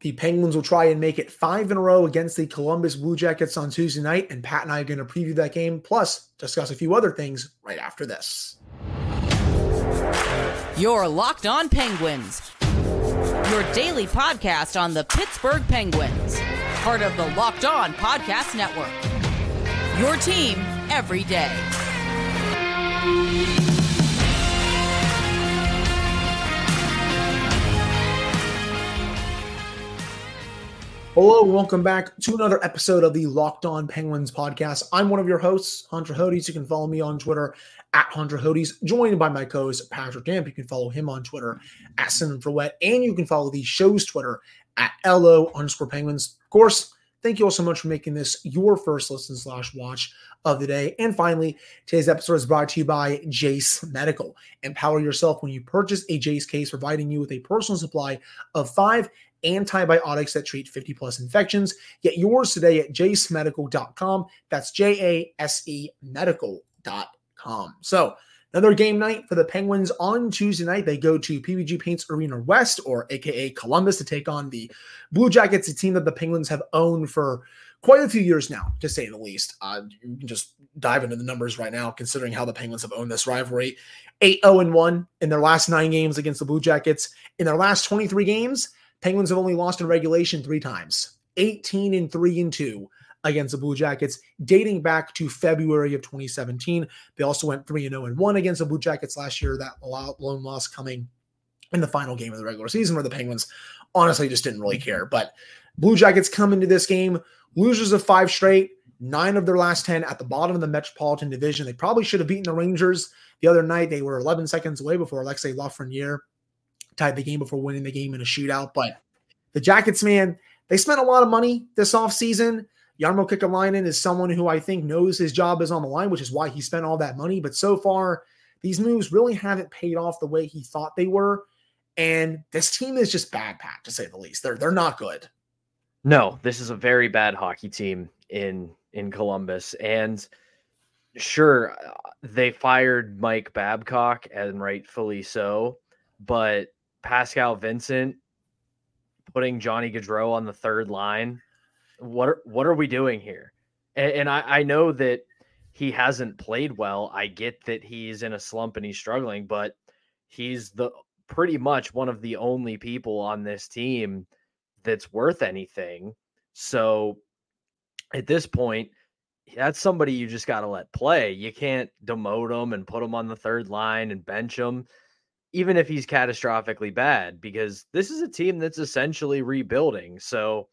The Penguins will try and make it five in a row against the Columbus Blue Jackets on Tuesday night, and Pat and I are going to preview that game, plus discuss a few other things right after this. Your Locked On Penguins, your daily podcast on the Pittsburgh Penguins, part of the Locked On Podcast Network. Your team every day. Hello, welcome back to another episode of the Locked On Penguins podcast. I'm one of your hosts, Hunter Hodes. You can follow me on Twitter at Hunter Hodes, joined by my co-host Patrick Damp. You can follow him on Twitter at Cinnamon for Wet, and you can follow the show's Twitter at LO underscore Penguins. Of course, thank you all so much for making this your first listen slash watch of the day. And finally, today's episode is brought to you by Jase Medical. Empower yourself when you purchase a Jase case, providing you with a personal supply of five antibiotics that treat 50 plus infections. Get yours today at jasemedical.com. That's J A S E medical.com. So, another game night for the Penguins on Tuesday night. They go to PPG Paints Arena West, or AKA Columbus, to take on the Blue Jackets, a team that the Penguins have owned for quite a few years now, to say the least. Uh, you can just dive into the numbers right now, considering how the Penguins have owned this rivalry. 8 0 1 in their last nine games against the Blue Jackets. In their last 23 games, Penguins have only lost in regulation three times 18 and 3 and 2 against the Blue Jackets, dating back to February of 2017. They also went 3 and 0 and 1 against the Blue Jackets last year, that lone loss coming in the final game of the regular season, where the Penguins honestly just didn't really care. But Blue Jackets come into this game, losers of five straight, nine of their last 10 at the bottom of the Metropolitan Division. They probably should have beaten the Rangers the other night. They were 11 seconds away before Alexis Lafreniere tied the game before winning the game in a shootout. But the Jackets, man, they spent a lot of money this offseason. Jarmo Kekalainen is someone who I think knows his job is on the line, which is why he spent all that money. But so far, these moves really haven't paid off the way he thought they were. And this team is just bad, Pat, to say the least. They're they're not good. No, this is a very bad hockey team in in Columbus. And sure, uh, they fired Mike Babcock, and rightfully so. But Pascal Vincent putting Johnny Gaudreau on the third line. What are, what are we doing here? And, and I, I know that he hasn't played well. I get that he's in a slump and he's struggling, but he's the pretty much one of the only people on this team that's worth anything. So at this point, that's somebody you just got to let play. You can't demote him and put him on the third line and bench him even if he's catastrophically bad, because this is a team that's essentially rebuilding. So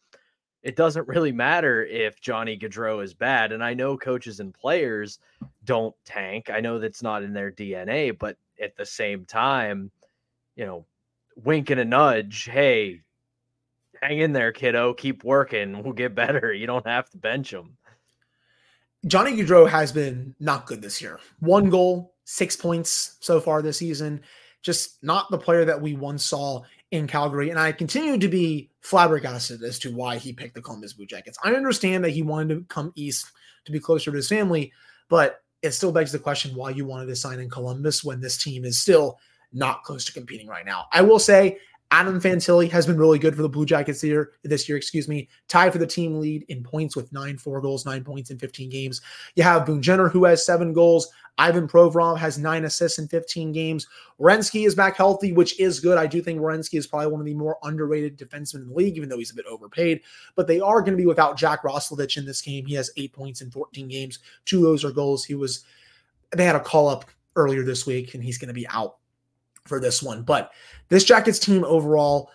it doesn't really matter if Johnny Gaudreau is bad. And I know coaches and players don't tank. I know that's not in their DNA, but at the same time, you know, wink and a nudge. Hey, hang in there, kiddo. Keep working. We'll get better. You don't have to bench him. Johnny Gaudreau has been not good this year. One goal, six points so far this season just not the player that we once saw in Calgary. And I continue to be flabbergasted as to why he picked the Columbus Blue Jackets. I understand that he wanted to come east to be closer to his family, but it still begs the question why you wanted to sign in Columbus when this team is still not close to competing right now. I will say Adam Fantilli has been really good for the Blue Jackets here this year, excuse me, tied for the team lead in points with nine, four goals, nine points in 15 games. You have Boone Jenner, who has seven goals. Ivan Provorov has nine assists in 15 games. Werenski is back healthy, which is good. I do think Werenski is probably one of the more underrated defensemen in the league, even though he's a bit overpaid. But they are going to be without Jack Roslovic in this game. He has eight points in 14 games. Two of those are goals. He was, they had a call up earlier this week, and he's going to be out for this one. But this Jackets team overall,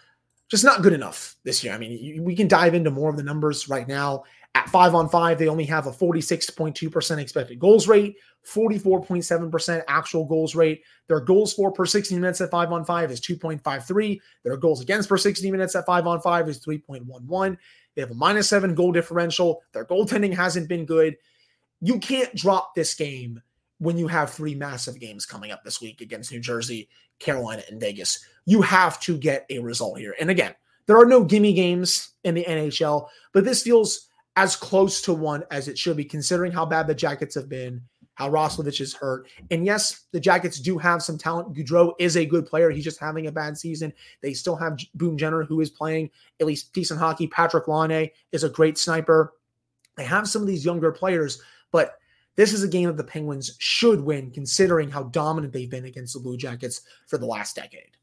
just not good enough this year. I mean, we can dive into more of the numbers right now. At five on five, they only have a 46.2% expected goals rate, 44.7% actual goals rate. Their goals for per 60 minutes at five on five is 2.53. Their goals against per 60 minutes at five on five is 3.11. They have a minus seven goal differential. Their goaltending hasn't been good. You can't drop this game when you have three massive games coming up this week against New Jersey, Carolina, and Vegas. You have to get a result here. And again, there are no gimme games in the NHL, but this feels as close to one as it should be, considering how bad the Jackets have been, how Roslovic is hurt. And yes, the Jackets do have some talent. Gaudreau is a good player. He's just having a bad season. They still have Boone Jenner, who is playing at least decent hockey. Patrik Laine is a great sniper. They have some of these younger players, but this is a game that the Penguins should win, considering how dominant they've been against the Blue Jackets for the last decade.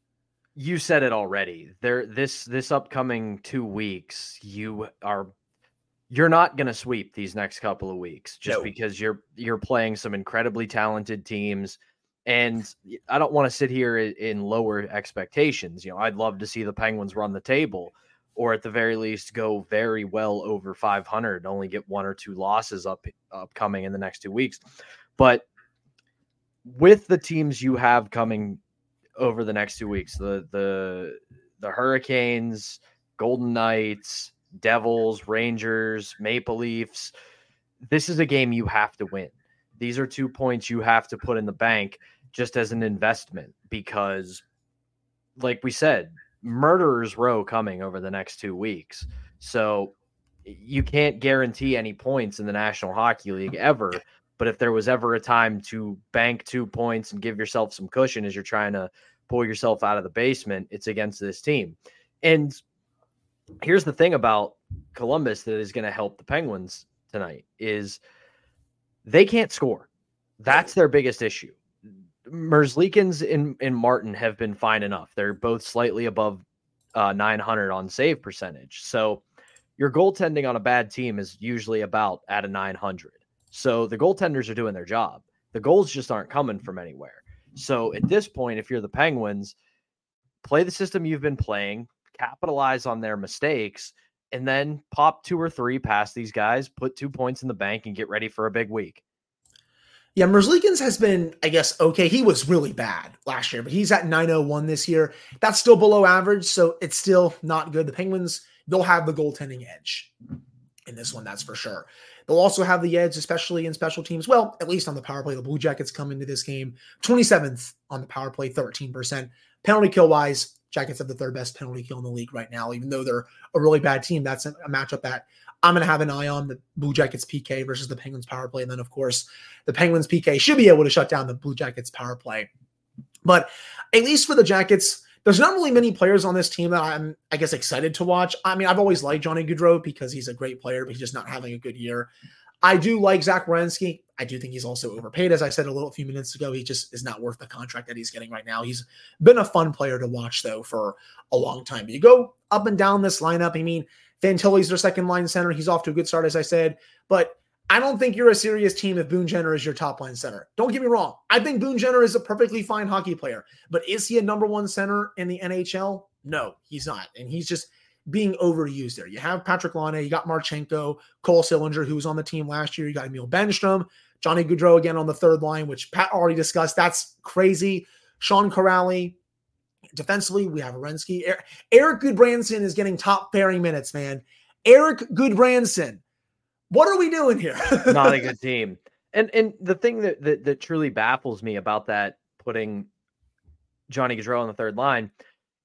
You said it already. There, this this upcoming two weeks, you are you're not going to sweep these next couple of weeks just no. because you're you're playing some incredibly talented teams and I don't want to sit here in lower expectations. You know, I'd love to see the Penguins run the table or at the very least go very well over 500 only get one or two losses up upcoming in the next two weeks. But with the teams you have coming over the next two weeks, the the the Hurricanes, Golden Knights, Devils, Rangers, Maple Leafs. This is a game you have to win. These are two points you have to put in the bank just as an investment because, like we said, murderers row coming over the next two weeks. So you can't guarantee any points in the National Hockey League ever. But if there was ever a time to bank two points and give yourself some cushion as you're trying to pull yourself out of the basement, it's against this team. And here's the thing about Columbus that is going to help the Penguins tonight is they can't score. That's their biggest issue. Merzlikins and, and Martin have been fine enough. They're both slightly above uh, 900 on save percentage. So your goaltending on a bad team is usually about at a 900. So the goaltenders are doing their job. The goals just aren't coming from anywhere. So at this point, if you're the Penguins, play the system you've been playing, capitalize on their mistakes, and then pop two or three past these guys, put two points in the bank, and get ready for a big week. Yeah, Merzlikins has been, I guess, okay. He was really bad last year, but he's at 901 this year. That's still below average, so it's still not good. The Penguins, they'll have the goaltending edge in this one, that's for sure. They'll also have the edge, especially in special teams. Well, at least on the power play. The Blue Jackets come into this game 27th on the power play, 13%. Penalty kill wise, Jackets have the third best penalty kill in the league right now, even though they're a really bad team. That's a matchup that I'm going to have an eye on the Blue Jackets PK versus the Penguins power play. And then, of course, the Penguins PK should be able to shut down the Blue Jackets power play. But at least for the Jackets, there's not really many players on this team that I'm, I guess, excited to watch. I mean, I've always liked Johnny Gaudreau because he's a great player, but he's just not having a good year. I do like Zach Werenski. I do think he's also overpaid. As I said a little a few minutes ago, he just is not worth the contract that he's getting right now. He's been a fun player to watch, though, for a long time. But you go up and down this lineup. I mean, Fantilli's their second line center. He's off to a good start, as I said. But I don't think you're a serious team if Boone Jenner is your top line center. Don't get me wrong. I think Boone Jenner is a perfectly fine hockey player. But is he a number one center in the NHL? No, he's not. And he's just being overused there. You have Patrik Laine, you got Marchenko, Cole Sillinger, who was on the team last year. You got Emil Bemstrom, Johnny Gaudreau again on the third line, which Pat already discussed. That's crazy. Sean Kuraly. Defensively, we have Werenski. Erik Gudbranson is getting top pairing minutes, man. Erik Gudbranson. What are we doing here? Not a good team. And and the thing that, that that truly baffles me about that putting Johnny Gaudreau on the third line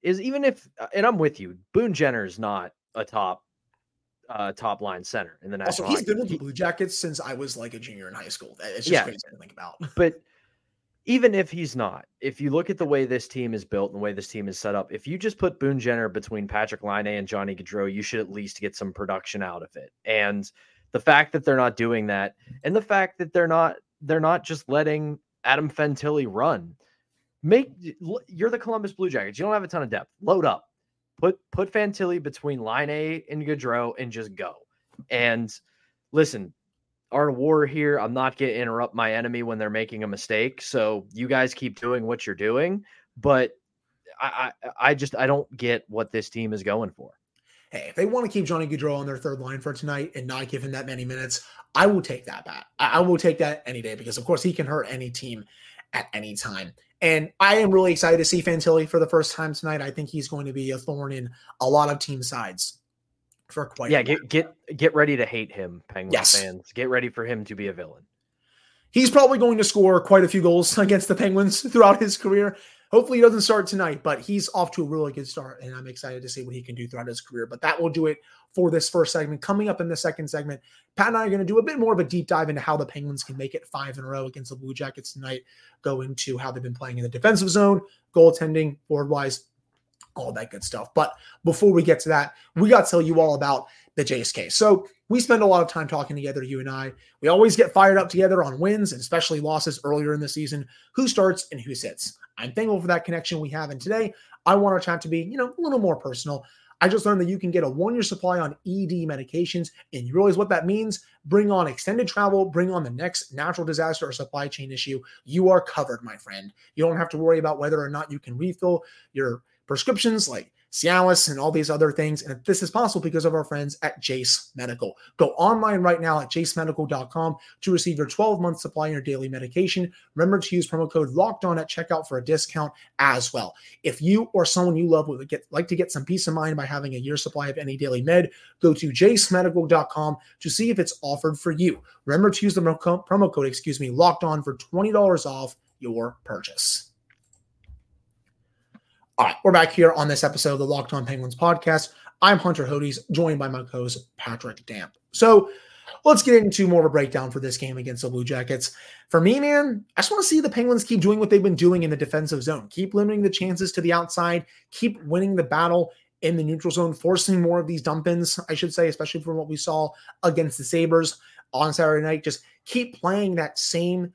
is even if, uh, and I'm with you, Boone Jenner is not a top uh, top line center in the national. Also, he's been with the Blue Jackets since I was like a junior in high school. It's just yeah. crazy to think about. But even if he's not, if you look at the way this team is built and the way this team is set up, if you just put Boone Jenner between Patrik Laine and Johnny Gaudreau, you should at least get some production out of it. And the fact that they're not doing that, and the fact that they're not they're not just letting Adam Fantilli run make you're the Columbus Blue Jackets. You don't have a ton of depth. Load up. Put put Fantilli between Laine and Gaudreau and just go. And listen, our war here. I'm not going to interrupt my enemy when they're making a mistake. So you guys keep doing what you're doing. But I, I, I just I don't get what this team is going for. Hey, if they want to keep Johnny Gaudreau on their third line for tonight and not give him that many minutes, I will take that bat. I, I will take that any day because, of course, he can hurt any team at any time. And I am really excited to see Fantilli for the first time tonight. I think he's going to be a thorn in a lot of team sides for quite. Yeah, get get get ready to hate him, Penguin yes. fans. Get ready for him to be a villain. He's probably going to score quite a few goals against the Penguins throughout his career. Hopefully, he doesn't start tonight, but he's off to a really good start, and I'm excited to see what he can do throughout his career. But that will do it for this first segment. Coming up in the second segment, Pat and I are going to do a bit more of a deep dive into how the Penguins can make it five in a row against the Blue Jackets tonight, go into how they've been playing in the defensive zone, goaltending, forward wise, all that good stuff. But before we get to that, we got to tell you all about the JSK. So we spend a lot of time talking together, you and I. We always get fired up together on wins and especially losses earlier in the season, who starts and who sits. I'm thankful for that connection we have. And today, I want our chat to be, you know, a little more personal. I just learned that you can get a one year supply on ED medications. And you realize what that means? Bring on extended travel, bring on the next natural disaster or supply chain issue. You are covered, my friend. You don't have to worry about whether or not you can refill your prescriptions like Cialis and all these other things. And this is possible because of our friends at Jase Medical. Go online right now at jasemedical.com to receive your 12 month supply of your daily medication. Remember to use promo code locked on at checkout for a discount as well. If you or someone you love would get like to get some peace of mind by having a year supply of any daily med, go to jasemedical.com to see if it's offered for you. Remember to use the promo code, excuse me, locked on for $20 off your purchase. All right, we're back here on this episode of the Locked On Penguins podcast. I'm Hunter Hodes, joined by my co-host Patrick Damp. So let's get into more of a breakdown for this game against the Blue Jackets. For me, man, I just want to see the Penguins keep doing what they've been doing in the defensive zone, keep limiting the chances to the outside, keep winning the battle in the neutral zone, forcing more of these dump ins, I should say, especially from what we saw against the Sabres on Saturday night. Just keep playing that same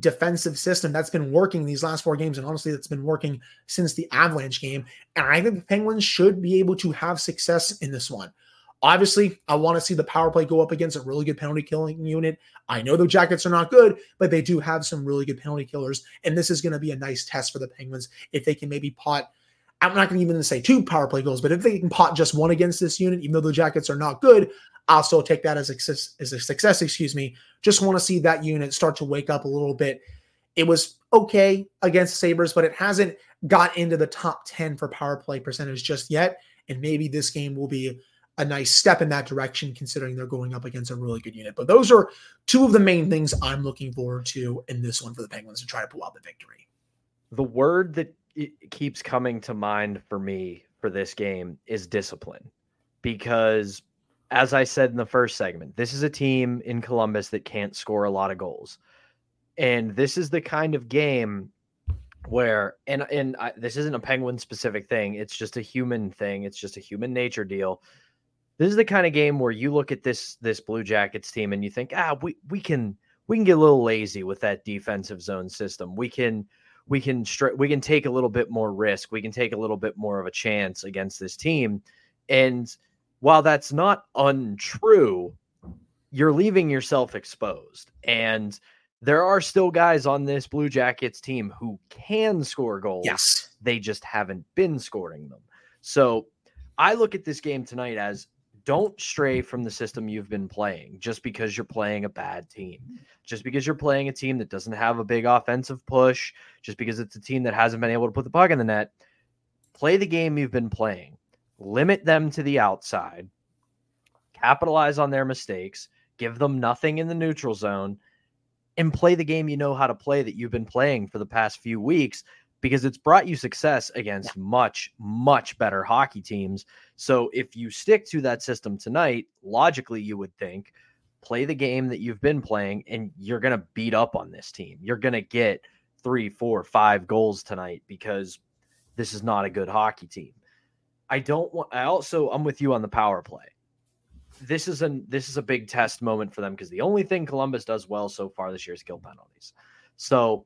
defensive system that's been working these last four games. And honestly, that's been working since the Avalanche game. And I think the Penguins should be able to have success in this one. Obviously, I want to see the power play go up against a really good penalty killing unit. I know the Jackets are not good, but they do have some really good penalty killers. And this is going to be a nice test for the Penguins if they can maybe pot. I'm not going to even say two power play goals, but if they can pot just one against this unit, even though the Jackets are not good, I'll still take that as a, as a success. Excuse me. Just want to see that unit start to wake up a little bit. It was okay against Sabres, but it hasn't got into the top 10 for power play percentage just yet. And maybe this game will be a nice step in that direction, considering they're going up against a really good unit. But those are two of the main things I'm looking forward to in this one for the Penguins to try to pull out the victory. The word that keeps coming to mind for me for this game is discipline because as I said in the first segment, this is a team in Columbus that can't score a lot of goals. And this is the kind of game where and and I, this isn't a penguin specific thing, it's just a human thing, it's just a human nature deal. This is the kind of game where you look at this this Blue Jackets team and you think, "Ah, we we can we can get a little lazy with that defensive zone system. We can we can stri- we can take a little bit more risk. We can take a little bit more of a chance against this team." And while that's not untrue, you're leaving yourself exposed. And there are still guys on this Blue Jackets team who can score goals. Yes. They just haven't been scoring them. So I look at this game tonight as don't stray from the system you've been playing just because you're playing a bad team. Mm. Just because you're playing a team that doesn't have a big offensive push, just because it's a team that hasn't been able to put the puck in the net. Play the game you've been playing limit them to the outside, capitalize on their mistakes, give them nothing in the neutral zone, and play the game you know how to play that you've been playing for the past few weeks because it's brought you success against yeah. much, much better hockey teams. So if you stick to that system tonight, logically, you would think play the game that you've been playing and you're going to beat up on this team. You're going to get three, four, five goals tonight because this is not a good hockey team. I don't want. I also I'm with you on the power play. This is a this is a big test moment for them because the only thing Columbus does well so far this year is kill penalties. So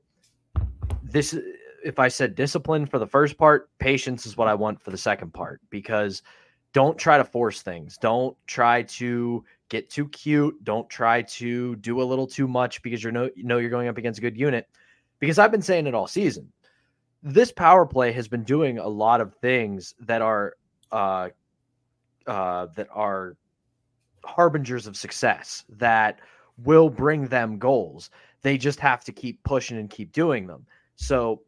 this if I said discipline for the first part, patience is what I want for the second part because don't try to force things. Don't try to get too cute. Don't try to do a little too much because you know you know you're going up against a good unit. Because I've been saying it all season this power play has been doing a lot of things that are uh, uh, that are harbingers of success that will bring them goals. They just have to keep pushing and keep doing them. So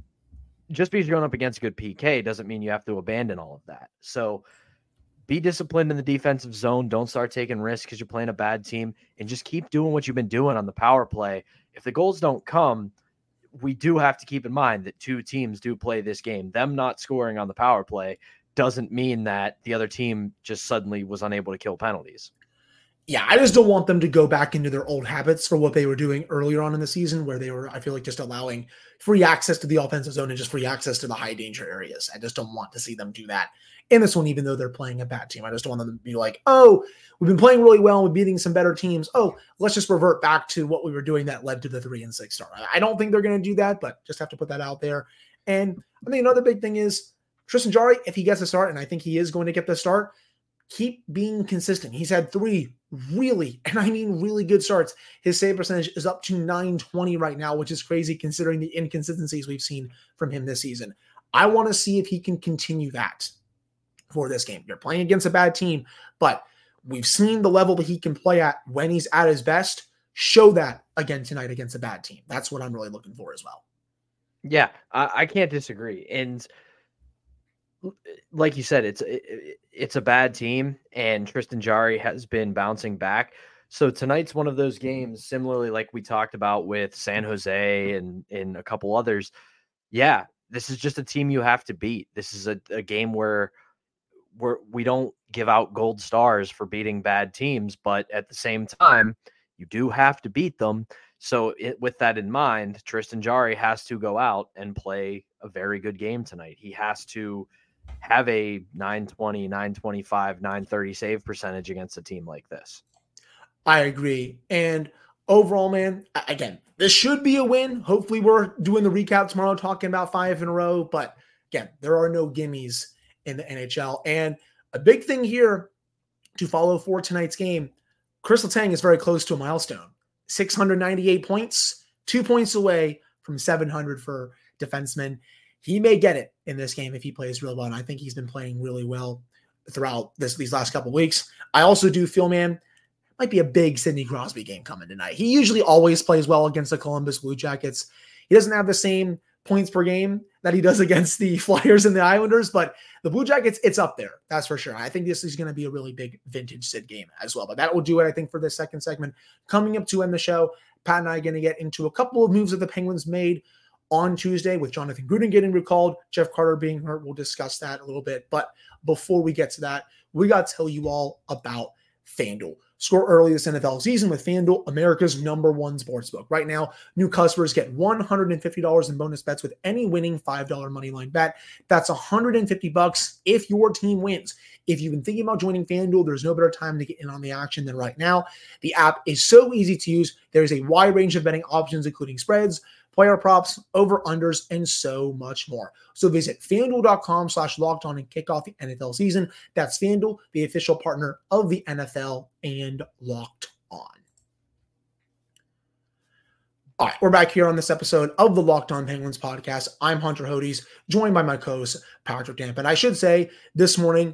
just because you're going up against good PK doesn't mean you have to abandon all of that. So be disciplined in the defensive zone. Don't start taking risks because you're playing a bad team and just keep doing what you've been doing on the power play. If the goals don't come, we do have to keep in mind that two teams do play this game. Them not scoring on the power play doesn't mean that the other team just suddenly was unable to kill penalties. Yeah, I just don't want them to go back into their old habits for what they were doing earlier on in the season, where they were, I feel like, just allowing free access to the offensive zone and just free access to the high danger areas. I just don't want to see them do that in this one, even though they're playing a bad team. I just don't want them to be like, oh, we've been playing really well and we're beating some better teams. Oh, let's just revert back to what we were doing that led to the three and six star. I don't think they're going to do that, but just have to put that out there. And I think another big thing is Tristan Jarry, if he gets a start, and I think he is going to get the start, keep being consistent. He's had three really, and I mean really good starts. His save percentage is up to 920 right now, which is crazy considering the inconsistencies we've seen from him this season. I want to see if he can continue that for this game. You're playing against a bad team, but we've seen the level that he can play at when he's at his best. Show that again tonight against a bad team. That's what I'm really looking for as well. Yeah, I, I can't disagree. And like you said, it's it, it's a bad team, and Tristan Jarry has been bouncing back. So tonight's one of those mm-hmm. games, similarly like we talked about with San Jose and in a couple others. Yeah, this is just a team you have to beat. This is a, a game where we're we don't give out gold stars for beating bad teams, but at the same time, you do have to beat them. So, it, with that in mind, Tristan Jarry has to go out and play a very good game tonight. He has to have a 920, 925, 930 save percentage against a team like this. I agree. And overall, man, again, this should be a win. Hopefully, we're doing the recap tomorrow, talking about five in a row. But again, there are no gimmies in the NHL. And a big thing here to follow for tonight's game Kris Letang is very close to a milestone 698 points, two points away from 700 for defensemen he may get it in this game if he plays real well. And I think he's been playing really well throughout this these last couple weeks. I also do feel, man, might be a big Sidney Crosby game coming tonight. He usually always plays well against the Columbus Blue Jackets. He doesn't have the same points per game that he does against the Flyers and the Islanders, but the Blue Jackets, it's up there. That's for sure. I think this is going to be a really big vintage Sid game as well. But that will do it, I think, for this second segment. Coming up to end the show, Pat and I are going to get into a couple of moves that the Penguins made on Tuesday with Jonathan Gruden getting recalled, Jeff Carter being hurt. We'll discuss that a little bit. But before we get to that, we got to tell you all about FanDuel. Score early this NFL season with FanDuel, America's number one sportsbook. Right now, new customers get $150 in bonus bets with any winning $5 moneyline bet. That's 150 bucks if your team wins. If you've been thinking about joining FanDuel, there's no better time to get in on the action than right now. The app is so easy to use. There's a wide range of betting options, including spreads, player props, over unders, and so much more. So visit fanduel.com slash locked on and kick off the NFL season. That's FanDuel, the official partner of the NFL and locked on. All right, we're back here on this episode of the Locked On Penguins podcast. I'm Hunter Hodes, joined by my co-host Patrick Damp. And I should say this morning,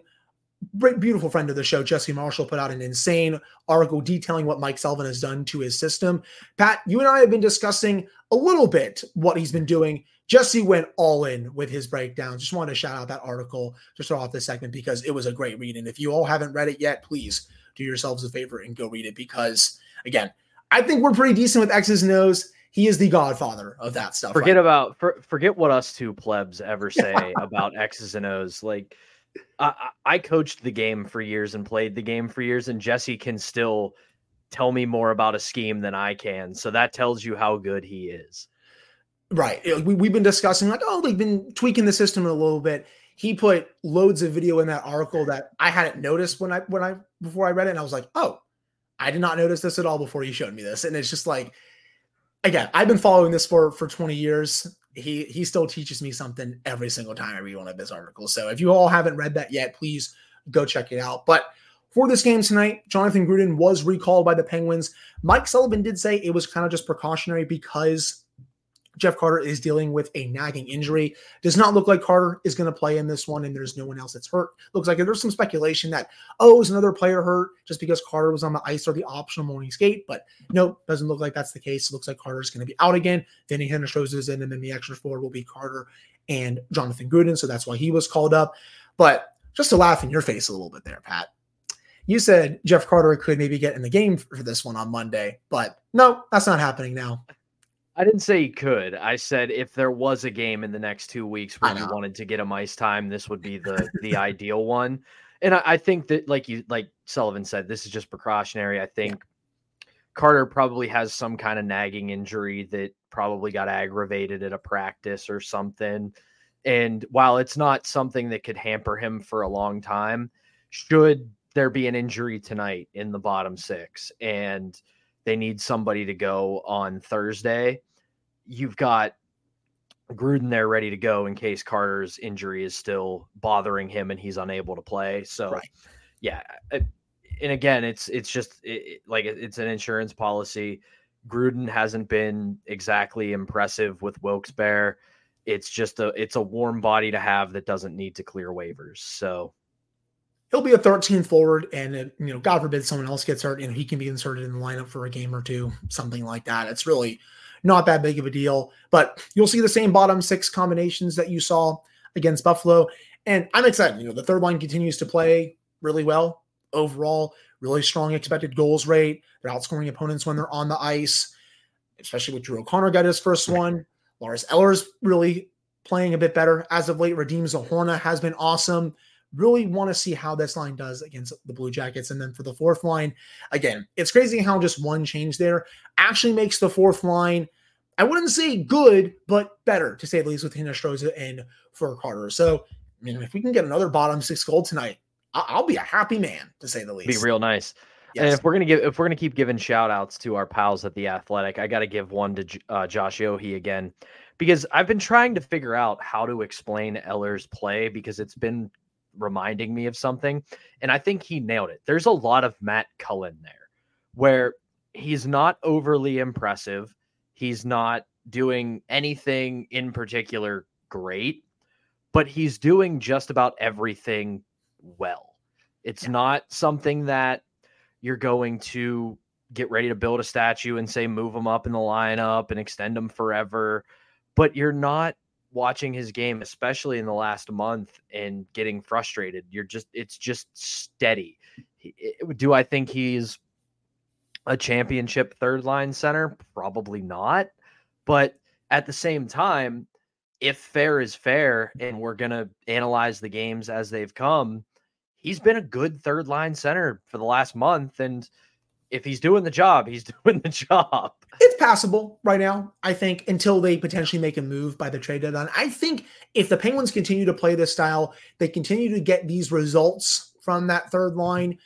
beautiful friend of the show, Jesse Marshall, put out an insane article detailing what Mike Sullivan has done to his system. Pat, you and I have been discussing a little bit what he's been doing. Jesse went all in with his breakdown. Just wanted to shout out that article to start off this segment because it was a great read. And if you all haven't read it yet, please do yourselves a favor and go read it because, again, I think we're pretty decent with X's and O's. He is the godfather of that stuff. Forget right? about for, forget what us two plebs ever say about X's and O's. Like I, I coached the game for years and played the game for years, and Jesse can still tell me more about a scheme than I can. So that tells you how good he is. Right. We, we've been discussing like, oh, they've been tweaking the system a little bit. He put loads of video in that article that I hadn't noticed when I when I before I read it, and I was like, oh, I did not notice this at all before you showed me this. And it's just like, again, I've been following this for for 20 years he he still teaches me something every single time I read one of his articles. So if you all haven't read that yet, please go check it out. But for this game tonight, Jonathan Gruden was recalled by the Penguins. Mike Sullivan did say it was kind of just precautionary because Jeff Carter is dealing with a nagging injury. Does not look like Carter is going to play in this one, and there's no one else that's hurt. Looks like there's some speculation that, oh, is another player hurt just because Carter was on the ice or the optional morning skate? But no, doesn't look like that's the case. looks like Carter's going to be out again. Vinnie Hinostroza is in, and then the extra forward will be Carter and Jonathan Gruden. So that's why he was called up. But just to laugh in your face a little bit there, Pat. You said Jeff Carter could maybe get in the game for this one on Monday, but no, that's not happening now. I didn't say he could. I said if there was a game in the next two weeks where you uh-huh. wanted to get him ice time, this would be the the ideal one. And I, I, think that, like you, like Sullivan said, this is just precautionary. I think yeah. Carter probably has some kind of nagging injury that probably got aggravated at a practice or something. And while it's not something that could hamper him for a long time, should there be an injury tonight in the bottom six and they need somebody to go on Thursday, you've got Gruden there ready to go in case Carter's injury is still bothering him and he's unable to play. So, right. yeah, and again, it's it's just it, like it's an insurance policy. Gruden hasn't been exactly impressive with Wilkes-Barre. It's just a it's a warm body to have that doesn't need to clear waivers. So he'll be a 13 forward, and it, you know, God forbid someone else gets hurt, and he can be inserted in the lineup for a game or two, something like that. It's really not that big of a deal. But you'll see the same bottom six combinations that you saw against Buffalo, and I'm excited. You know, the third line continues to play really well overall. Really strong expected goals rate. They're outscoring opponents when they're on the ice, especially with Drew O'Connor got his first one. Lars Eller's really playing a bit better as of late. Radim Zohorna has been awesome. Really want to see how this line does against the Blue Jackets. And then for the fourth line, again, it's crazy how just one change there actually makes the fourth line, I wouldn't say good, but better to say the least with Hinostroza and for Carter. So, I mean, if we can get another bottom six goal tonight, I'll be a happy man to say the least. Be real nice. Yes. And if we're gonna give, if we're gonna keep giving shout outs to our pals at the Athletic, I got to give one to uh, Josh Yohe again because I've been trying to figure out how to explain Eller's play because it's been reminding me of something. And I think he nailed it. There's a lot of Matt Cullen there where he's not overly impressive. He's not doing anything in particular great, but he's doing just about everything well. It's yeah. not something that you're going to get ready to build a statue and say move him up in the lineup and extend him forever, but you're not watching his game, especially in the last month, and getting frustrated. You're just, it's just steady. Do I think he's a championship third line center? Probably not. But at the same time, if fair is fair and we're going to analyze the games as they've come, he's been a good third line center for the last month. And if he's doing the job, he's doing the job. Passable right now, I think, until they potentially make a move by the trade deadline. I think if the Penguins continue to play this style, they continue to get these results from that third line.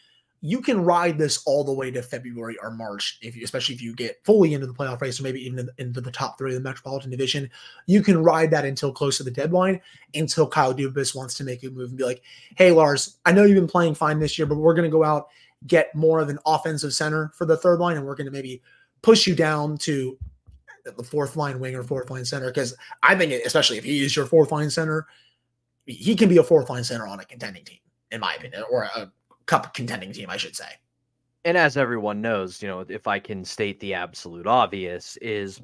You can ride this all the way to February or March, if you, especially if you get fully into the playoff race or maybe even into the top three of the Metropolitan Division. You can ride that until close to the deadline, until Kyle Dubas wants to make a move and be like, "Hey, Lars, I know you've been playing fine this year, but we're going to go out get more of an offensive center for the third line, and we're going to maybe push you down to the fourth line wing or fourth line center. Because I think, especially if he is your fourth line center, he can be a fourth line center on a contending team, in my opinion, or a cup contending team, I should say. And as everyone knows, you know, if I can state the absolute obvious, is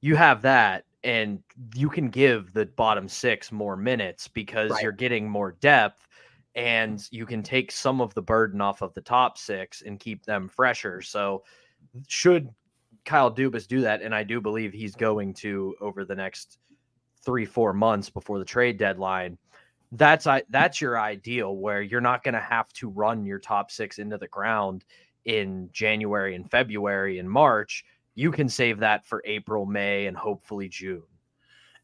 you have that and you can give the bottom six more minutes because right. you're getting more depth and you can take some of the burden off of the top six and keep them fresher. So, should Kyle Dubas do that, and I do believe he's going to over the next three four months before the trade deadline. That's I that's your ideal where you're not going to have to run your top six into the ground in January and February and March. You can save that for April, May, and hopefully June.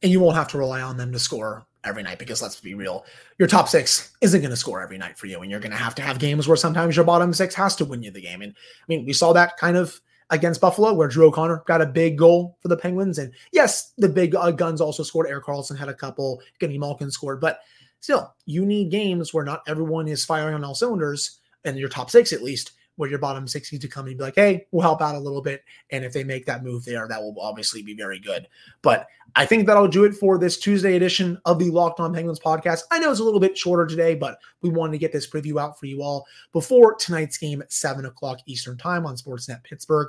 And you won't have to rely on them to score every night because let's be real, your top six isn't going to score every night for you. And you're going to have to have games where sometimes your bottom six has to win you the game. And I mean, we saw that kind of against Buffalo where Drew O'Connor got a big goal for the Penguins. And yes, the big uh, guns also scored. Erik Karlsson had a couple, Geno Malkin scored. But still, you need games where not everyone is firing on all cylinders and your top six at least where your bottom six need to come and be like, hey, we'll help out a little bit. And if they make that move there, that will obviously be very good. But I think that'll do it for this Tuesday edition of the Locked On Penguins podcast. I know it's a little bit shorter today, but we wanted to get this preview out for you all before tonight's game at 7 o'clock Eastern Time on Sportsnet Pittsburgh.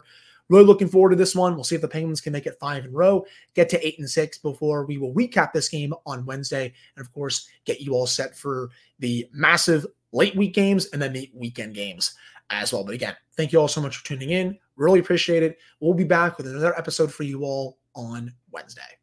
Really looking forward to this one. We'll see if the Penguins can make it five in a row, get to eight and six before we will recap this game on Wednesday. And of course, get you all set for the massive late week games and then the weekend games as well. But again, thank you all so much for tuning in. Really appreciate it. We'll be back with another episode for you all on Wednesday.